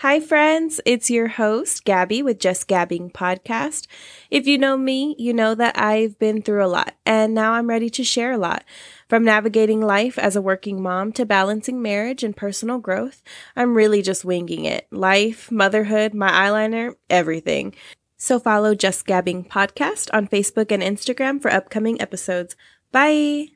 Hi, friends. It's your host, Gabby, with Just Gabbing Podcast. If you know me, you know that I've been through a lot, and now I'm ready to share a lot. From navigating life as a working mom to balancing marriage and personal growth, I'm really just winging it. Life, motherhood, my eyeliner, everything. So follow Just Gabbing Podcast on Facebook and Instagram for upcoming episodes. Bye.